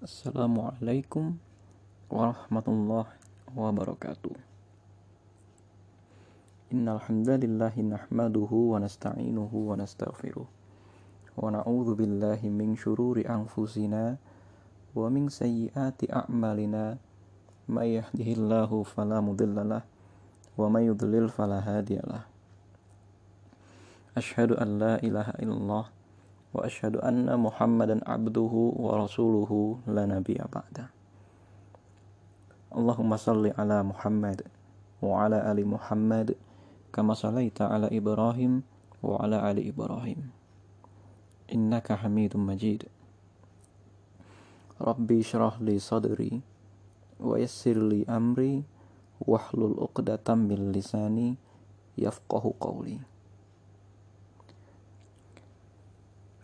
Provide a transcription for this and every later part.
Assalamualaikum warahmatullahi wabarakatuh. Innal hamdalillahi nahmaduhu wa nasta'inuhu wa nastaghfiruh. Wa na'udzu billahi min shururi anfusina wa min sayyiati a'malina. May yahdihillahu fala mudhillalah wa may yudlil fala hadiyalah. Ashhadu an la ilaha illallah وأشهد أن محمدا عبده ورسوله لا نبي بعده. اللهم صل على محمد وعلى آل محمد كما صليت على إبراهيم وعلى آل إبراهيم. إنك حميد مجيد. ربي اشرح لي صدري ويسر لي أمري واحلل عقدة من لساني يفقه قولي.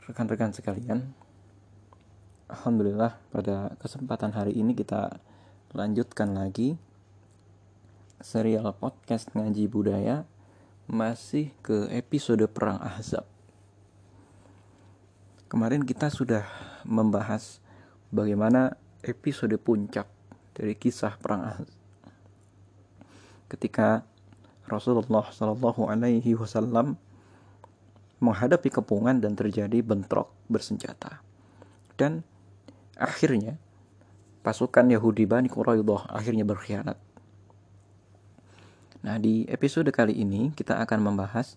Rekan-rekan sekalian, Alhamdulillah pada kesempatan hari ini kita lanjutkan lagi serial podcast ngaji budaya masih ke episode perang Ahzab. Kemarin kita sudah membahas bagaimana episode puncak dari kisah perang Ahzab. Ketika Rasulullah Shallallahu Alaihi Wasallam menghadapi kepungan dan terjadi bentrok bersenjata. Dan akhirnya pasukan Yahudi Bani Quraidah akhirnya berkhianat. Nah, di episode kali ini kita akan membahas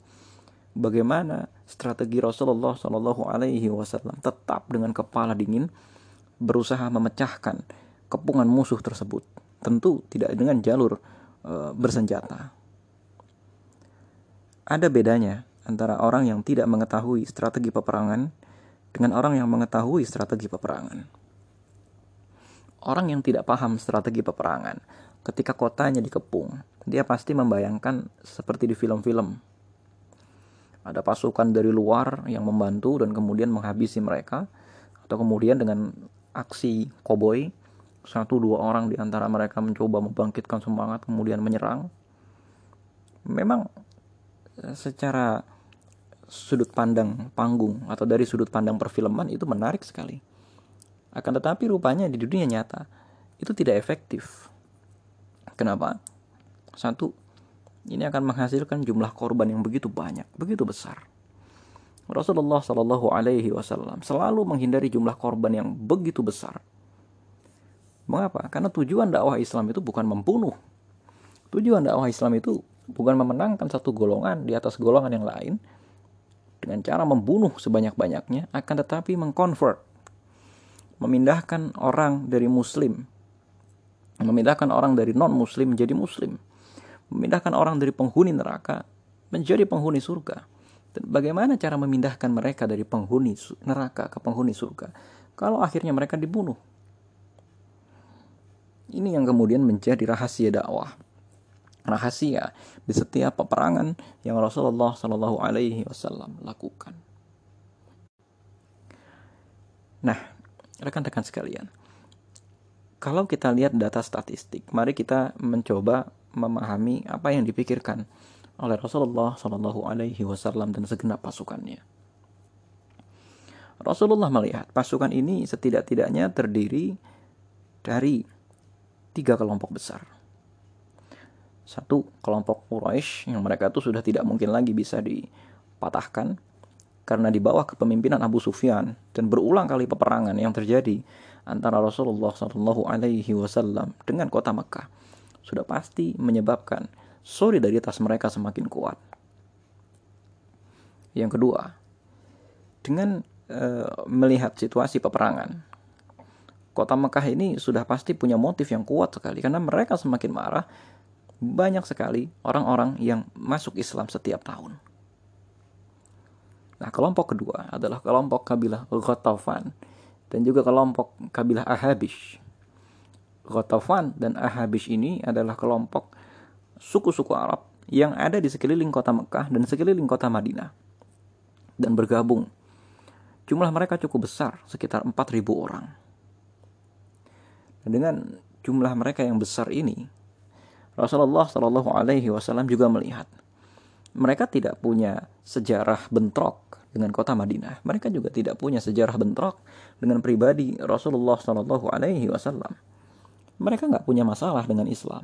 bagaimana strategi Rasulullah Shallallahu alaihi wasallam tetap dengan kepala dingin berusaha memecahkan kepungan musuh tersebut. Tentu tidak dengan jalur e, bersenjata. Ada bedanya antara orang yang tidak mengetahui strategi peperangan dengan orang yang mengetahui strategi peperangan. Orang yang tidak paham strategi peperangan, ketika kotanya dikepung, dia pasti membayangkan seperti di film-film. Ada pasukan dari luar yang membantu dan kemudian menghabisi mereka, atau kemudian dengan aksi koboi, satu dua orang di antara mereka mencoba membangkitkan semangat kemudian menyerang. Memang eh, secara sudut pandang panggung atau dari sudut pandang perfilman itu menarik sekali. Akan tetapi rupanya di dunia nyata itu tidak efektif. Kenapa? Satu, ini akan menghasilkan jumlah korban yang begitu banyak, begitu besar. Rasulullah Shallallahu Alaihi Wasallam selalu menghindari jumlah korban yang begitu besar. Mengapa? Karena tujuan dakwah Islam itu bukan membunuh. Tujuan dakwah Islam itu bukan memenangkan satu golongan di atas golongan yang lain, dengan cara membunuh sebanyak-banyaknya akan tetapi mengkonvert memindahkan orang dari muslim memindahkan orang dari non muslim menjadi muslim memindahkan orang dari penghuni neraka menjadi penghuni surga. Dan bagaimana cara memindahkan mereka dari penghuni neraka ke penghuni surga? Kalau akhirnya mereka dibunuh. Ini yang kemudian menjadi rahasia dakwah rahasia di setiap peperangan yang Rasulullah Shallallahu Alaihi Wasallam lakukan. Nah, rekan-rekan sekalian, kalau kita lihat data statistik, mari kita mencoba memahami apa yang dipikirkan oleh Rasulullah Shallallahu Alaihi Wasallam dan segenap pasukannya. Rasulullah melihat pasukan ini setidak-tidaknya terdiri dari tiga kelompok besar satu kelompok Quraisy yang mereka itu sudah tidak mungkin lagi bisa dipatahkan karena di bawah kepemimpinan Abu Sufyan dan berulang kali peperangan yang terjadi antara Rasulullah Shallallahu Alaihi Wasallam dengan kota Mekah sudah pasti menyebabkan solidaritas mereka semakin kuat. Yang kedua, dengan e, melihat situasi peperangan, kota Mekah ini sudah pasti punya motif yang kuat sekali karena mereka semakin marah banyak sekali orang-orang yang masuk Islam setiap tahun. Nah, kelompok kedua adalah kelompok kabilah Ghatafan dan juga kelompok kabilah Ahabish. Ghatafan dan Ahabish ini adalah kelompok suku-suku Arab yang ada di sekeliling kota Mekah dan sekeliling kota Madinah dan bergabung. Jumlah mereka cukup besar, sekitar 4.000 orang. Dan dengan jumlah mereka yang besar ini, Rasulullah Shallallahu Alaihi Wasallam juga melihat mereka tidak punya sejarah bentrok dengan kota Madinah. Mereka juga tidak punya sejarah bentrok dengan pribadi Rasulullah Shallallahu Alaihi Wasallam. Mereka nggak punya masalah dengan Islam.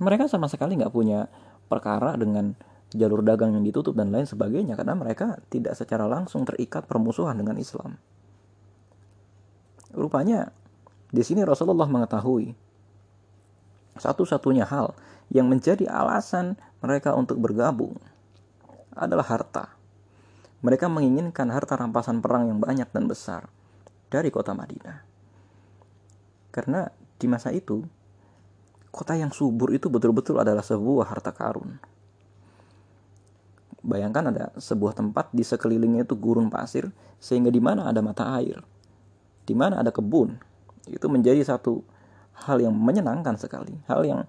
Mereka sama sekali nggak punya perkara dengan jalur dagang yang ditutup dan lain sebagainya karena mereka tidak secara langsung terikat permusuhan dengan Islam. Rupanya di sini Rasulullah mengetahui satu-satunya hal yang menjadi alasan mereka untuk bergabung adalah harta. Mereka menginginkan harta rampasan perang yang banyak dan besar dari kota Madinah. Karena di masa itu, kota yang subur itu betul-betul adalah sebuah harta karun. Bayangkan ada sebuah tempat di sekelilingnya itu gurun pasir, sehingga di mana ada mata air, di mana ada kebun, itu menjadi satu hal yang menyenangkan sekali, hal yang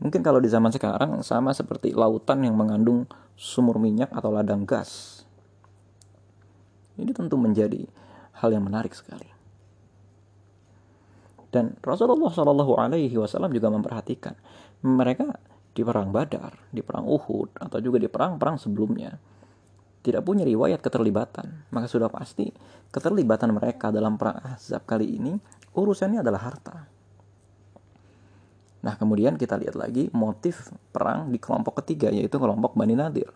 mungkin kalau di zaman sekarang sama seperti lautan yang mengandung sumur minyak atau ladang gas. Ini tentu menjadi hal yang menarik sekali. Dan Rasulullah Shallallahu Alaihi Wasallam juga memperhatikan mereka di perang Badar, di perang Uhud, atau juga di perang-perang sebelumnya tidak punya riwayat keterlibatan, maka sudah pasti keterlibatan mereka dalam perang Ahzab kali ini urusannya adalah harta. Nah, kemudian kita lihat lagi motif perang di kelompok ketiga yaitu kelompok Bani Nadir.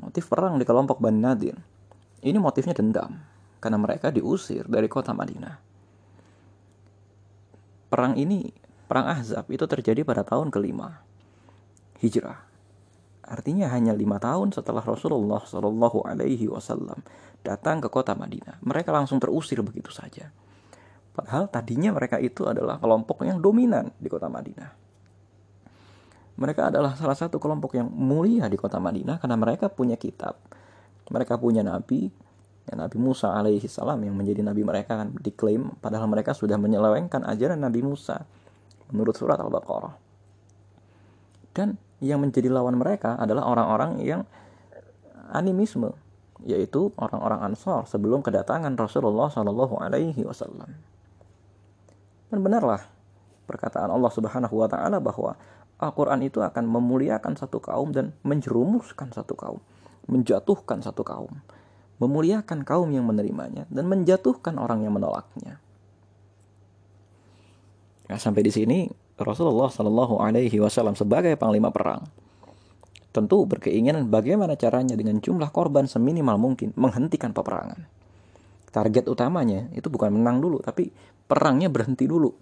Motif perang di kelompok Bani Nadir. Ini motifnya dendam karena mereka diusir dari kota Madinah. Perang ini, perang Ahzab itu terjadi pada tahun kelima hijrah. Artinya hanya lima tahun setelah Rasulullah Shallallahu Alaihi Wasallam datang ke kota Madinah, mereka langsung terusir begitu saja. Padahal tadinya mereka itu adalah kelompok yang dominan di kota Madinah. Mereka adalah salah satu kelompok yang mulia di kota Madinah karena mereka punya kitab, mereka punya nabi, ya, Nabi Musa alaihi salam yang menjadi nabi mereka kan diklaim padahal mereka sudah menyelewengkan ajaran Nabi Musa menurut surat Al-Baqarah. Dan yang menjadi lawan mereka adalah orang-orang yang animisme, yaitu orang-orang Ansor sebelum kedatangan Rasulullah Shallallahu Alaihi Wasallam. Dan benarlah perkataan Allah Subhanahu Wa Taala bahwa Al-Quran itu akan memuliakan satu kaum dan menjerumuskan satu kaum, menjatuhkan satu kaum, memuliakan kaum yang menerimanya dan menjatuhkan orang yang menolaknya. Nah, sampai di sini Rasulullah Shallallahu Alaihi Wasallam sebagai panglima perang tentu berkeinginan bagaimana caranya dengan jumlah korban seminimal mungkin menghentikan peperangan. Target utamanya itu bukan menang dulu, tapi perangnya berhenti dulu.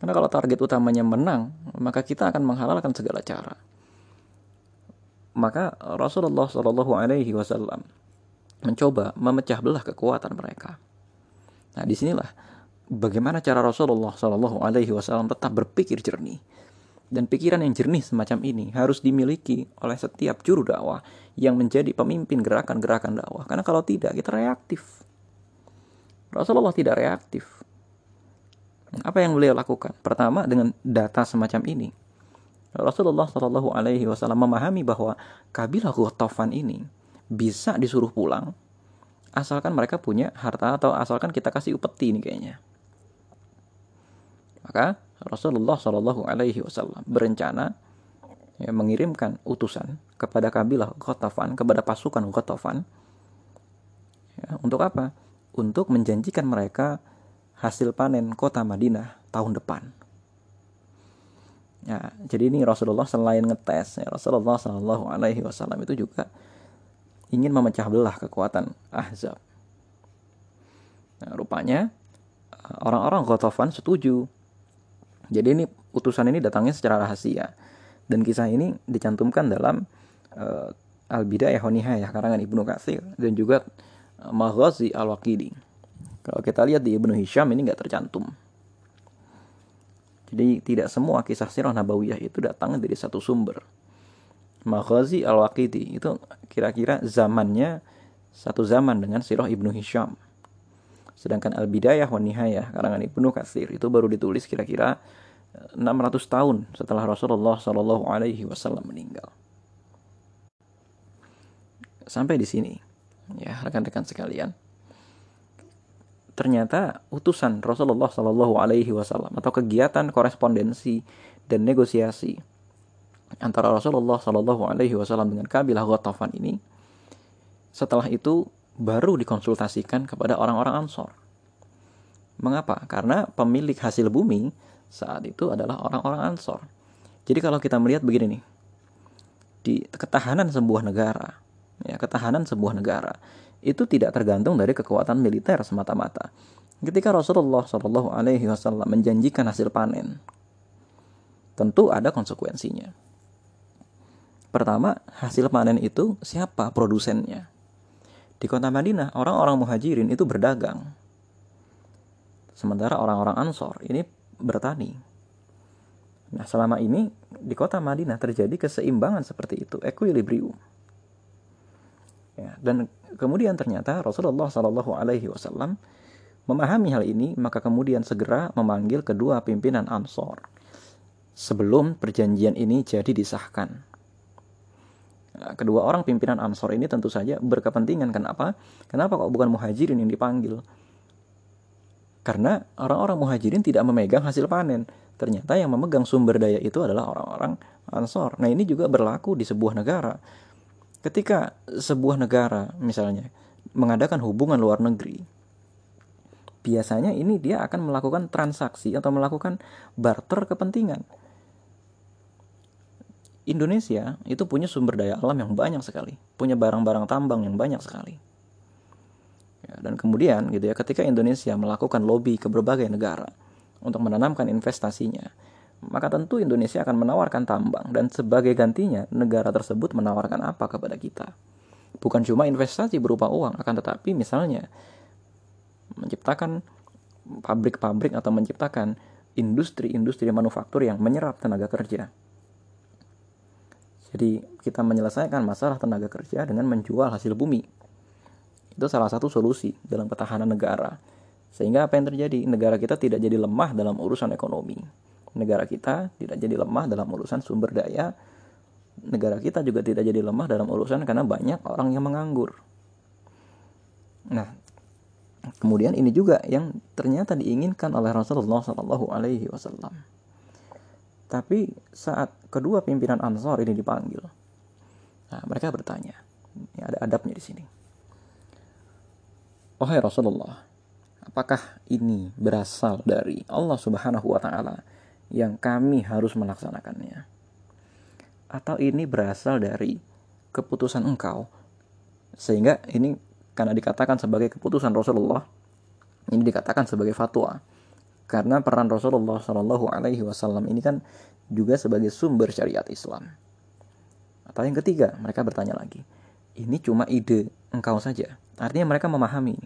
Karena kalau target utamanya menang, maka kita akan menghalalkan segala cara. Maka Rasulullah Shallallahu Alaihi Wasallam mencoba memecah belah kekuatan mereka. Nah, di sinilah bagaimana cara Rasulullah Shallallahu Alaihi Wasallam tetap berpikir jernih dan pikiran yang jernih semacam ini harus dimiliki oleh setiap juru dakwah yang menjadi pemimpin gerakan-gerakan dakwah karena kalau tidak kita reaktif Rasulullah tidak reaktif apa yang beliau lakukan pertama dengan data semacam ini Rasulullah Shallallahu Alaihi Wasallam memahami bahwa kabilah Ghatafan ini bisa disuruh pulang asalkan mereka punya harta atau asalkan kita kasih upeti ini kayaknya maka Rasulullah Shallallahu Alaihi Wasallam berencana ya, mengirimkan utusan kepada kabilah Ghatafan, kepada pasukan Ghatafan. Ya, untuk apa? Untuk menjanjikan mereka hasil panen kota Madinah tahun depan. Ya, jadi ini Rasulullah selain ngetes, ya, Rasulullah Shallallahu Alaihi Wasallam itu juga ingin memecah belah kekuatan Ahzab. Nah, rupanya orang-orang Ghatafan setuju jadi ini utusan ini datangnya secara rahasia dan kisah ini dicantumkan dalam uh, Al-Bidayah wa Nihayah karangan Ibnu Katsir dan juga Maghazi Al-Waqidi. Kalau kita lihat di Ibnu Hisham ini nggak tercantum. Jadi tidak semua kisah sirah nabawiyah itu datang dari satu sumber. Maghazi Al-Waqidi itu kira-kira zamannya satu zaman dengan sirah Ibnu Hisham. Sedangkan Al-Bidayah wa Nihayah karangan Ibnu Katsir itu baru ditulis kira-kira 600 eh, tahun setelah Rasulullah Shallallahu alaihi wasallam meninggal. Sampai di sini ya rekan-rekan sekalian. Ternyata utusan Rasulullah Shallallahu alaihi wasallam atau kegiatan korespondensi dan negosiasi antara Rasulullah Shallallahu alaihi wasallam dengan kabilah Ghatafan ini Setelah itu baru dikonsultasikan kepada orang-orang Ansor. Mengapa? Karena pemilik hasil bumi saat itu adalah orang-orang Ansor. Jadi kalau kita melihat begini nih, di ketahanan sebuah negara, ya ketahanan sebuah negara itu tidak tergantung dari kekuatan militer semata-mata. Ketika Rasulullah Shallallahu Alaihi Wasallam menjanjikan hasil panen, tentu ada konsekuensinya. Pertama, hasil panen itu siapa produsennya? Di kota Madinah, orang-orang muhajirin itu berdagang. Sementara orang-orang ansor ini bertani. Nah, selama ini di kota Madinah terjadi keseimbangan seperti itu, equilibrium. Ya, dan kemudian ternyata Rasulullah Shallallahu Alaihi Wasallam memahami hal ini, maka kemudian segera memanggil kedua pimpinan Ansor sebelum perjanjian ini jadi disahkan. Nah, kedua orang pimpinan Ansor ini tentu saja berkepentingan. Kenapa? Kenapa kok bukan muhajirin yang dipanggil? Karena orang-orang muhajirin tidak memegang hasil panen. Ternyata yang memegang sumber daya itu adalah orang-orang Ansor. Nah ini juga berlaku di sebuah negara ketika sebuah negara misalnya mengadakan hubungan luar negeri biasanya ini dia akan melakukan transaksi atau melakukan barter kepentingan. Indonesia itu punya sumber daya alam yang banyak sekali punya barang-barang tambang yang banyak sekali. Ya, dan kemudian gitu ya ketika Indonesia melakukan lobby ke berbagai negara untuk menanamkan investasinya maka tentu Indonesia akan menawarkan tambang dan sebagai gantinya negara tersebut menawarkan apa kepada kita. Bukan cuma investasi berupa uang, akan tetapi misalnya menciptakan pabrik-pabrik atau menciptakan industri-industri manufaktur yang menyerap tenaga kerja. Jadi kita menyelesaikan masalah tenaga kerja dengan menjual hasil bumi. Itu salah satu solusi dalam ketahanan negara. Sehingga apa yang terjadi? Negara kita tidak jadi lemah dalam urusan ekonomi negara kita tidak jadi lemah dalam urusan sumber daya. Negara kita juga tidak jadi lemah dalam urusan karena banyak orang yang menganggur. Nah, kemudian ini juga yang ternyata diinginkan oleh Rasulullah Shallallahu Alaihi Wasallam. Tapi saat kedua pimpinan Ansor ini dipanggil, nah, mereka bertanya, ini ada adabnya di sini. Wahai Rasulullah, apakah ini berasal dari Allah Subhanahu wa taala yang kami harus melaksanakannya. Atau ini berasal dari keputusan engkau. Sehingga ini karena dikatakan sebagai keputusan Rasulullah, ini dikatakan sebagai fatwa. Karena peran Rasulullah Shallallahu Alaihi Wasallam ini kan juga sebagai sumber syariat Islam. Atau yang ketiga, mereka bertanya lagi, ini cuma ide engkau saja. Artinya mereka memahami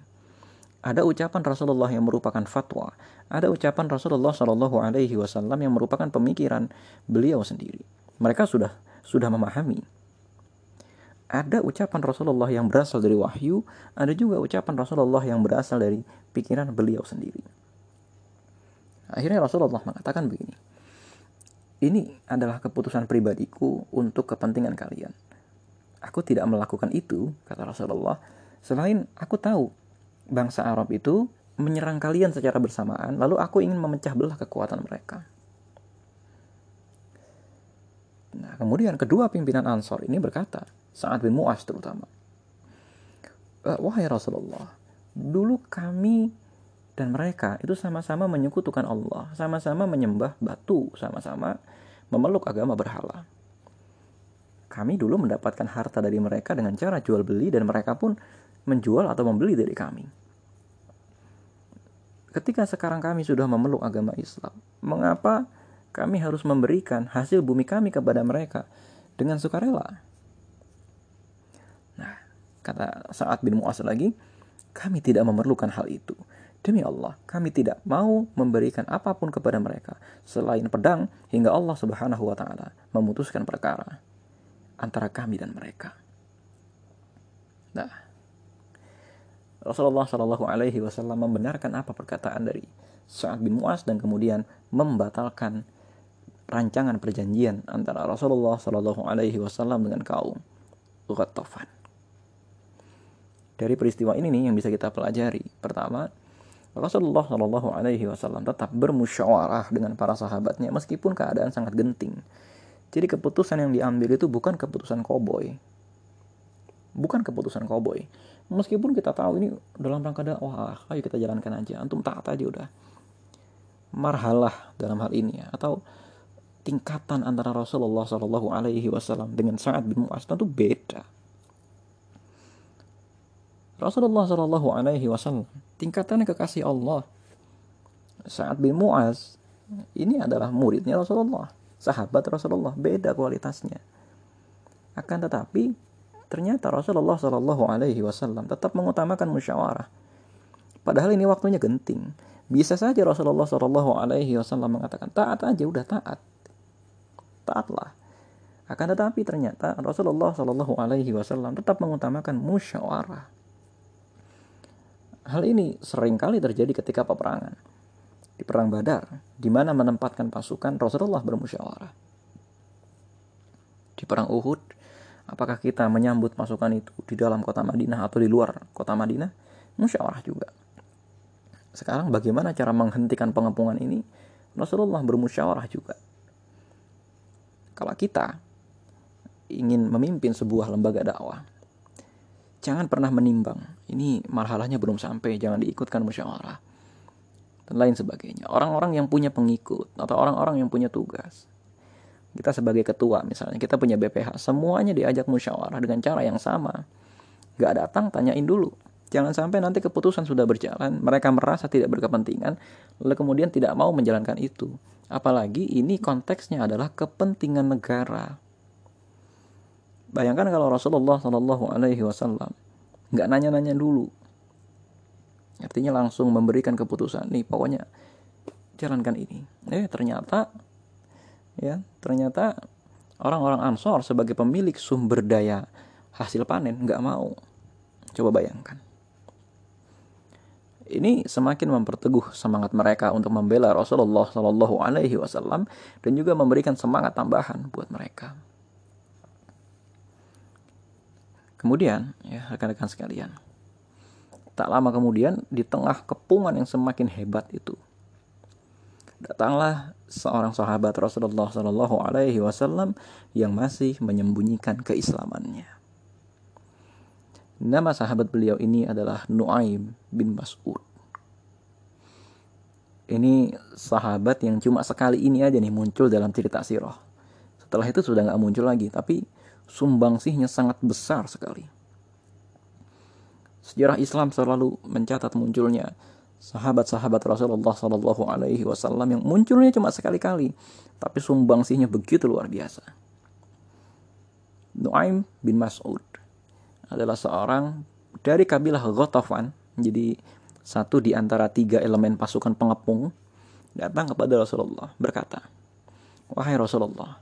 ada ucapan Rasulullah yang merupakan fatwa, ada ucapan Rasulullah Shallallahu Alaihi Wasallam yang merupakan pemikiran beliau sendiri. Mereka sudah sudah memahami. Ada ucapan Rasulullah yang berasal dari wahyu, ada juga ucapan Rasulullah yang berasal dari pikiran beliau sendiri. Akhirnya Rasulullah mengatakan begini, ini adalah keputusan pribadiku untuk kepentingan kalian. Aku tidak melakukan itu, kata Rasulullah, selain aku tahu bangsa Arab itu menyerang kalian secara bersamaan, lalu aku ingin memecah belah kekuatan mereka. Nah, kemudian kedua pimpinan Ansor ini berkata, saat bin Mu'az terutama, eh, Wahai Rasulullah, dulu kami dan mereka itu sama-sama menyekutukan Allah, sama-sama menyembah batu, sama-sama memeluk agama berhala. Kami dulu mendapatkan harta dari mereka dengan cara jual beli dan mereka pun menjual atau membeli dari kami. Ketika sekarang kami sudah memeluk agama Islam, mengapa kami harus memberikan hasil bumi kami kepada mereka dengan sukarela? Nah, kata Sa'ad bin Mu'az lagi, kami tidak memerlukan hal itu. Demi Allah, kami tidak mau memberikan apa pun kepada mereka selain pedang hingga Allah Subhanahu wa taala memutuskan perkara antara kami dan mereka. Nah, Rasulullah Shallallahu Alaihi Wasallam membenarkan apa perkataan dari Sa'ad bin Mu'az dan kemudian membatalkan rancangan perjanjian antara Rasulullah Shallallahu Alaihi Wasallam dengan kaum Ghatafan. Dari peristiwa ini nih yang bisa kita pelajari. Pertama, Rasulullah Shallallahu Alaihi Wasallam tetap bermusyawarah dengan para sahabatnya meskipun keadaan sangat genting. Jadi keputusan yang diambil itu bukan keputusan koboi, bukan keputusan koboi meskipun kita tahu ini dalam rangka dakwah ayo kita jalankan aja antum taat aja udah marhalah dalam hal ini ya atau tingkatan antara Rasulullah Shallallahu Alaihi Wasallam dengan Sa'ad bin Mu'az tentu beda. Rasulullah Shallallahu Alaihi Wasallam tingkatannya kekasih Allah. Sa'ad bin Mu'az ini adalah muridnya Rasulullah, sahabat Rasulullah, beda kualitasnya. Akan tetapi ternyata Rasulullah Shallallahu Alaihi Wasallam tetap mengutamakan musyawarah. Padahal ini waktunya genting. Bisa saja Rasulullah Shallallahu Alaihi Wasallam mengatakan taat aja udah taat taatlah. Akan tetapi ternyata Rasulullah Shallallahu Alaihi Wasallam tetap mengutamakan musyawarah. Hal ini sering kali terjadi ketika peperangan. Di perang Badar, di mana menempatkan pasukan Rasulullah bermusyawarah. Di perang Uhud, apakah kita menyambut pasukan itu di dalam kota Madinah atau di luar kota Madinah? Musyawarah juga. Sekarang bagaimana cara menghentikan pengepungan ini? Rasulullah bermusyawarah juga kalau kita ingin memimpin sebuah lembaga dakwah, jangan pernah menimbang. Ini marhalahnya belum sampai, jangan diikutkan musyawarah. Dan lain sebagainya. Orang-orang yang punya pengikut atau orang-orang yang punya tugas. Kita sebagai ketua misalnya, kita punya BPH, semuanya diajak musyawarah dengan cara yang sama. Gak datang, tanyain dulu. Jangan sampai nanti keputusan sudah berjalan, mereka merasa tidak berkepentingan, lalu kemudian tidak mau menjalankan itu. Apalagi ini konteksnya adalah kepentingan negara. Bayangkan kalau Rasulullah Shallallahu Alaihi Wasallam nggak nanya-nanya dulu, artinya langsung memberikan keputusan. Nih pokoknya jalankan ini. Eh ternyata ya ternyata orang-orang Ansor sebagai pemilik sumber daya hasil panen nggak mau. Coba bayangkan ini semakin memperteguh semangat mereka untuk membela Rasulullah Shallallahu Alaihi Wasallam dan juga memberikan semangat tambahan buat mereka. Kemudian, ya rekan-rekan sekalian, tak lama kemudian di tengah kepungan yang semakin hebat itu, datanglah seorang sahabat Rasulullah Shallallahu Alaihi Wasallam yang masih menyembunyikan keislamannya. Nama sahabat beliau ini adalah Nuaim bin Mas'ud. Ini sahabat yang cuma sekali ini aja nih muncul dalam cerita sirah. Setelah itu sudah nggak muncul lagi, tapi sumbangsihnya sangat besar sekali. Sejarah Islam selalu mencatat munculnya sahabat-sahabat Rasulullah Shallallahu Alaihi Wasallam yang munculnya cuma sekali-kali, tapi sumbangsihnya begitu luar biasa. Nuaim bin Mas'ud adalah seorang dari kabilah Ghatafan. Jadi satu di antara tiga elemen pasukan pengepung datang kepada Rasulullah berkata, Wahai Rasulullah,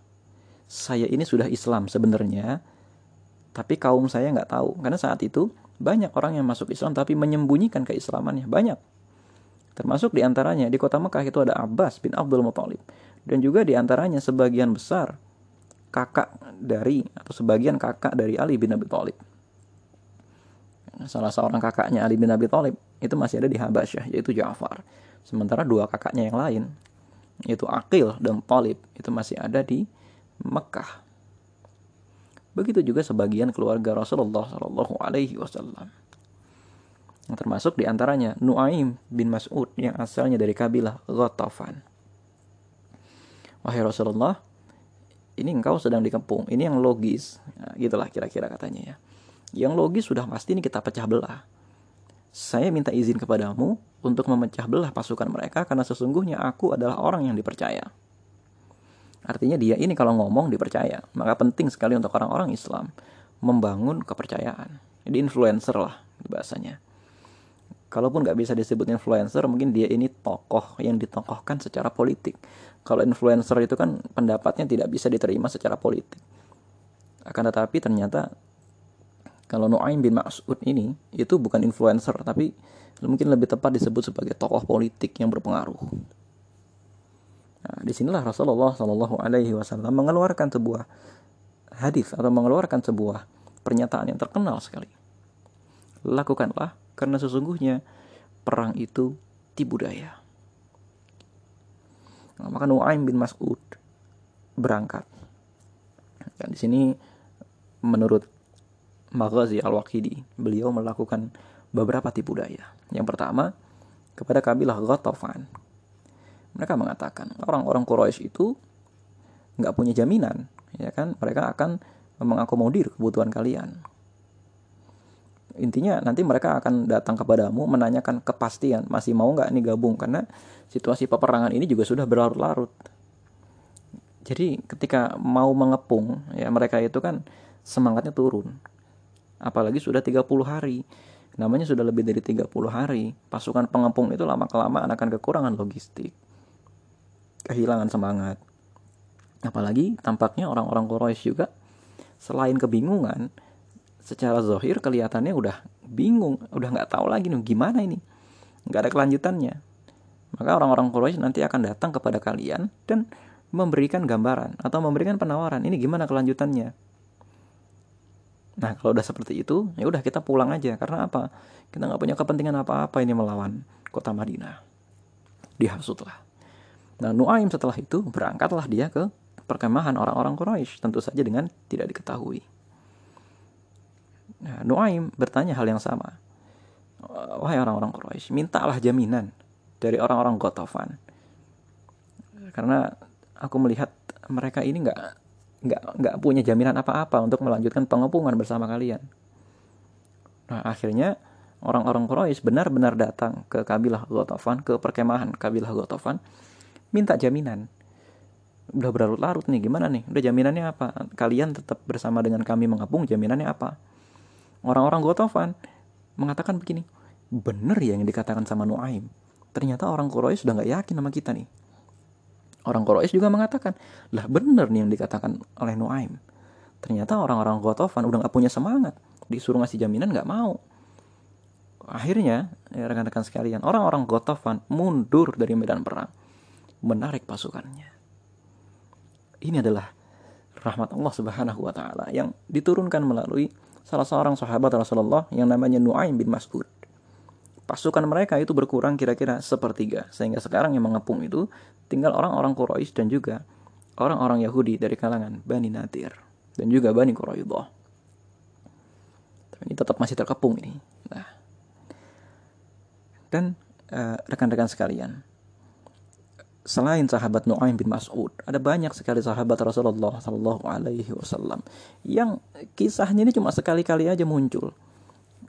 saya ini sudah Islam sebenarnya, tapi kaum saya nggak tahu. Karena saat itu banyak orang yang masuk Islam tapi menyembunyikan keislamannya. Banyak. Termasuk di antaranya di kota Mekah itu ada Abbas bin Abdul Muthalib. Dan juga di antaranya sebagian besar kakak dari atau sebagian kakak dari Ali bin Abi Thalib salah seorang kakaknya Ali bin Abi Thalib itu masih ada di Habasyah yaitu Ja'far. Sementara dua kakaknya yang lain yaitu Aqil dan Thalib itu masih ada di Mekah. Begitu juga sebagian keluarga Rasulullah Shallallahu Alaihi Wasallam. Termasuk di antaranya Nuaim bin Mas'ud yang asalnya dari kabilah Ghatafan. Wahai Rasulullah, ini engkau sedang dikepung. Ini yang logis. Nah, gitulah kira-kira katanya ya. Yang logis sudah pasti ini kita pecah belah. Saya minta izin kepadamu untuk memecah belah pasukan mereka karena sesungguhnya aku adalah orang yang dipercaya. Artinya dia ini kalau ngomong dipercaya. Maka penting sekali untuk orang-orang Islam membangun kepercayaan. Jadi influencer lah bahasanya. Kalaupun nggak bisa disebut influencer, mungkin dia ini tokoh yang ditokohkan secara politik. Kalau influencer itu kan pendapatnya tidak bisa diterima secara politik. Akan tetapi ternyata kalau Nuaim bin Mas'ud ini itu bukan influencer tapi mungkin lebih tepat disebut sebagai tokoh politik yang berpengaruh. Nah, di sinilah Rasulullah Shallallahu Alaihi Wasallam mengeluarkan sebuah hadis atau mengeluarkan sebuah pernyataan yang terkenal sekali. Lakukanlah karena sesungguhnya perang itu tipu daya. Nah, maka Nuaim bin Mas'ud berangkat. Dan di sini menurut Maghazi Al-Waqidi, beliau melakukan beberapa tipu daya. Yang pertama, kepada kabilah Ghatafan. Mereka mengatakan, orang-orang Quraisy itu nggak punya jaminan, ya kan? Mereka akan mengakomodir kebutuhan kalian. Intinya nanti mereka akan datang kepadamu menanyakan kepastian masih mau nggak nih gabung karena situasi peperangan ini juga sudah berlarut-larut. Jadi ketika mau mengepung ya mereka itu kan semangatnya turun. Apalagi sudah 30 hari. Namanya sudah lebih dari 30 hari. Pasukan pengepung itu lama kelamaan akan kekurangan logistik. Kehilangan semangat. Apalagi tampaknya orang-orang Quraisy juga selain kebingungan, secara zohir kelihatannya udah bingung, udah nggak tahu lagi nih gimana ini, nggak ada kelanjutannya. Maka orang-orang Quraisy nanti akan datang kepada kalian dan memberikan gambaran atau memberikan penawaran ini gimana kelanjutannya. Nah kalau udah seperti itu ya udah kita pulang aja karena apa? Kita nggak punya kepentingan apa-apa ini melawan kota Madinah. Dihasutlah. Nah Nuaim setelah itu berangkatlah dia ke perkemahan orang-orang Quraisy, tentu saja dengan tidak diketahui. Nah, Nuaim bertanya hal yang sama. Wahai orang-orang Quraisy, mintalah jaminan dari orang-orang Gotofan. Karena aku melihat mereka ini nggak nggak nggak punya jaminan apa-apa untuk melanjutkan pengepungan bersama kalian. Nah, akhirnya orang-orang Quraisy benar-benar datang ke kabilah Gotofan, ke perkemahan kabilah Gotofan, minta jaminan udah berlarut-larut nih gimana nih udah jaminannya apa kalian tetap bersama dengan kami mengepung jaminannya apa orang-orang Gotofan mengatakan begini bener ya yang dikatakan sama Nuaim. Ternyata orang Quraisy sudah nggak yakin sama kita nih. Orang Quraisy juga mengatakan lah bener nih yang dikatakan oleh Nuaim. Ternyata orang-orang Gotofan udah nggak punya semangat. Disuruh ngasih jaminan nggak mau. Akhirnya ya rekan-rekan sekalian orang-orang Gotofan mundur dari medan perang menarik pasukannya. Ini adalah rahmat Allah Subhanahu wa taala yang diturunkan melalui salah seorang sahabat Rasulullah yang namanya Nuaim bin Mas'ud. Pasukan mereka itu berkurang kira-kira sepertiga sehingga sekarang yang mengepung itu tinggal orang-orang Quraisy dan juga orang-orang Yahudi dari kalangan Bani Nadir dan juga Bani Quraidah. Ini tetap masih terkepung ini. Nah. Dan uh, rekan-rekan sekalian, selain sahabat Nuaim bin Mas'ud, ada banyak sekali sahabat Rasulullah Shallallahu Alaihi Wasallam yang kisahnya ini cuma sekali-kali aja muncul,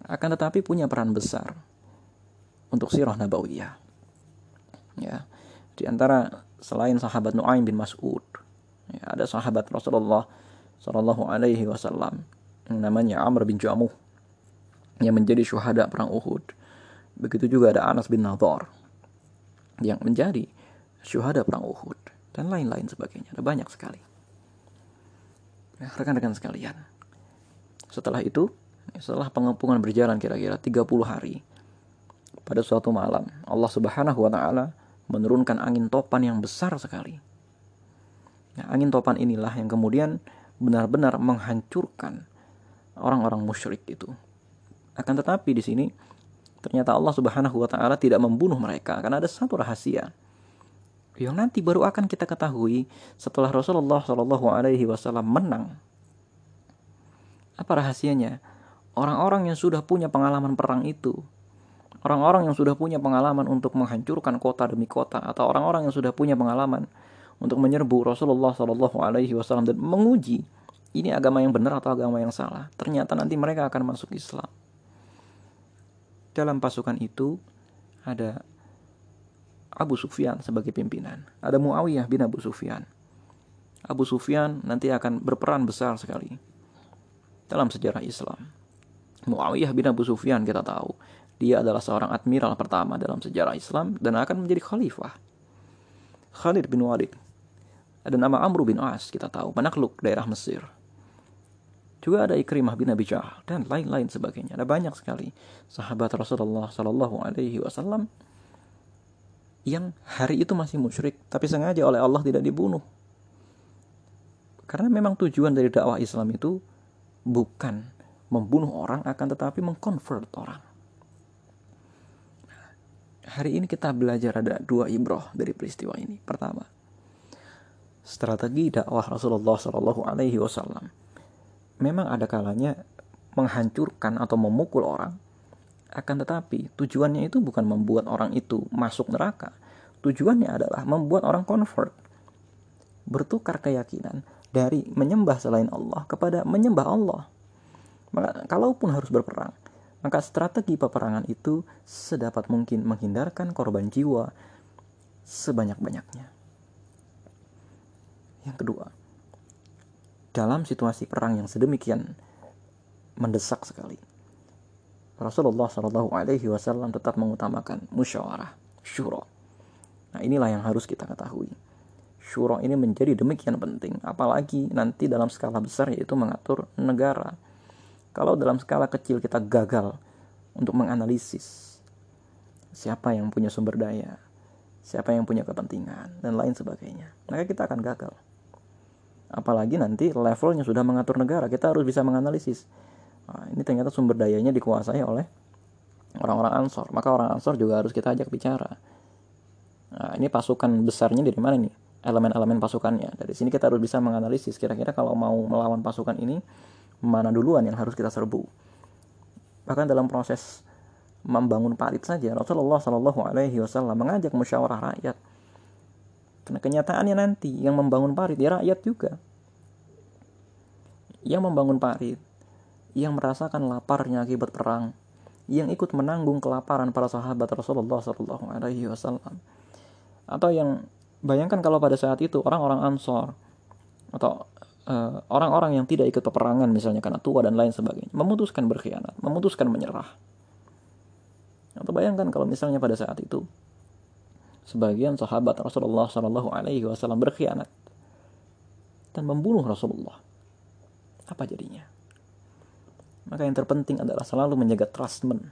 akan tetapi punya peran besar untuk sirah nabawiyah. Ya, di antara selain sahabat Nuaim bin Mas'ud, ya, ada sahabat Rasulullah Shallallahu Alaihi Wasallam yang namanya Amr bin Jamuh yang menjadi syuhada perang Uhud. Begitu juga ada Anas bin Nadhar yang menjadi syuhada perang Uhud dan lain-lain sebagainya. Ada banyak sekali. Nah, rekan-rekan sekalian. Setelah itu, setelah pengepungan berjalan kira-kira 30 hari, pada suatu malam, Allah Subhanahu wa taala menurunkan angin topan yang besar sekali. Nah, angin topan inilah yang kemudian benar-benar menghancurkan orang-orang musyrik itu. Akan tetapi di sini ternyata Allah Subhanahu wa taala tidak membunuh mereka karena ada satu rahasia yang nanti baru akan kita ketahui setelah Rasulullah Shallallahu Alaihi Wasallam menang. Apa rahasianya? Orang-orang yang sudah punya pengalaman perang itu, orang-orang yang sudah punya pengalaman untuk menghancurkan kota demi kota, atau orang-orang yang sudah punya pengalaman untuk menyerbu Rasulullah Shallallahu Alaihi Wasallam dan menguji ini agama yang benar atau agama yang salah. Ternyata nanti mereka akan masuk Islam. Dalam pasukan itu ada Abu Sufyan sebagai pimpinan. Ada Muawiyah bin Abu Sufyan. Abu Sufyan nanti akan berperan besar sekali dalam sejarah Islam. Muawiyah bin Abu Sufyan kita tahu, dia adalah seorang admiral pertama dalam sejarah Islam dan akan menjadi khalifah. Khalid bin Walid. Ada nama Amr bin As kita tahu, penakluk daerah Mesir. Juga ada Ikrimah bin Abi Jahal dan lain-lain sebagainya. Ada banyak sekali sahabat Rasulullah Sallallahu Alaihi Wasallam yang hari itu masih musyrik tapi sengaja oleh Allah tidak dibunuh. Karena memang tujuan dari dakwah Islam itu bukan membunuh orang akan tetapi mengkonvert orang. Hari ini kita belajar ada dua ibroh dari peristiwa ini. Pertama, strategi dakwah Rasulullah Shallallahu Alaihi Wasallam. Memang ada kalanya menghancurkan atau memukul orang akan tetapi tujuannya itu bukan membuat orang itu masuk neraka. Tujuannya adalah membuat orang convert. Bertukar keyakinan dari menyembah selain Allah kepada menyembah Allah. Maka kalaupun harus berperang maka strategi peperangan itu sedapat mungkin menghindarkan korban jiwa sebanyak-banyaknya. Yang kedua, dalam situasi perang yang sedemikian mendesak sekali, Rasulullah Shallallahu Alaihi Wasallam tetap mengutamakan musyawarah, syuro. Nah inilah yang harus kita ketahui. Syuro ini menjadi demikian penting, apalagi nanti dalam skala besar yaitu mengatur negara kalau dalam skala kecil kita gagal untuk menganalisis siapa yang punya sumber daya, siapa yang punya kepentingan, dan lain sebagainya, maka kita akan gagal. Apalagi nanti levelnya sudah mengatur negara, kita harus bisa menganalisis. Nah, ini ternyata sumber dayanya dikuasai oleh orang-orang Ansor, maka orang Ansor juga harus kita ajak bicara. Nah, ini pasukan besarnya dari mana nih? Elemen-elemen pasukannya. Dari sini kita harus bisa menganalisis kira-kira kalau mau melawan pasukan ini mana duluan yang harus kita serbu. Bahkan dalam proses membangun parit saja Rasulullah Shallallahu Alaihi Wasallam mengajak musyawarah rakyat. Karena kenyataannya nanti yang membangun parit ya rakyat juga. Yang membangun parit, yang merasakan laparnya akibat perang, yang ikut menanggung kelaparan para sahabat Rasulullah Shallallahu Alaihi Wasallam, atau yang bayangkan kalau pada saat itu orang-orang Ansor atau eh, orang-orang yang tidak ikut peperangan misalnya karena tua dan lain sebagainya memutuskan berkhianat, memutuskan menyerah. Atau bayangkan kalau misalnya pada saat itu sebagian sahabat Rasulullah Shallallahu Alaihi Wasallam berkhianat dan membunuh Rasulullah, apa jadinya? Maka yang terpenting adalah selalu menjaga trustment.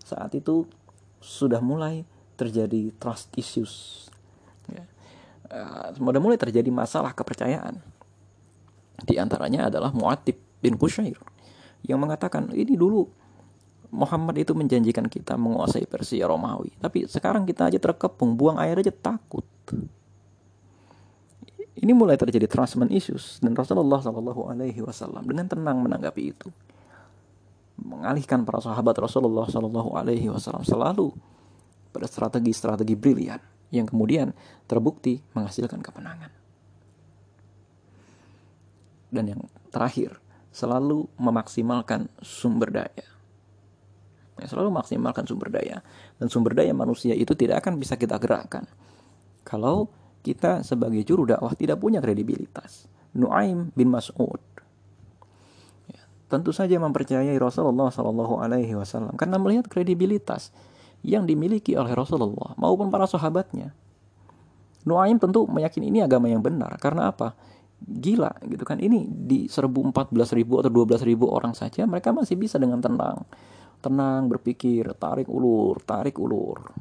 Saat itu sudah mulai terjadi trust issues uh, sudah mulai terjadi masalah kepercayaan. Di antaranya adalah Mu'atib bin Qushair yang mengatakan ini dulu Muhammad itu menjanjikan kita menguasai Persia Romawi, tapi sekarang kita aja terkepung, buang air aja takut. Ini mulai terjadi transmen issues dan Rasulullah Shallallahu Alaihi Wasallam dengan tenang menanggapi itu, mengalihkan para sahabat Rasulullah Shallallahu Alaihi Wasallam selalu pada strategi-strategi brilian yang kemudian terbukti menghasilkan kemenangan. Dan yang terakhir, selalu memaksimalkan sumber daya. Ya, selalu maksimalkan sumber daya. Dan sumber daya manusia itu tidak akan bisa kita gerakkan. Kalau kita sebagai juru dakwah tidak punya kredibilitas. Nuaim bin Mas'ud. Ya, tentu saja mempercayai Rasulullah Shallallahu Alaihi Wasallam karena melihat kredibilitas yang dimiliki oleh Rasulullah maupun para sahabatnya. Nuaim tentu meyakini ini agama yang benar karena apa? Gila gitu kan ini di serbu 14 ribu atau 12 ribu orang saja mereka masih bisa dengan tenang tenang berpikir tarik ulur tarik ulur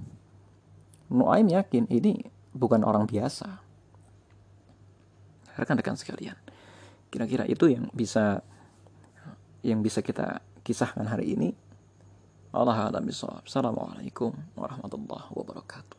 Nuaim yakin ini bukan orang biasa rekan-rekan sekalian kira-kira itu yang bisa yang bisa kita kisahkan hari ini Allah. Assalamualaikum warahmatullahi wabarakatuh.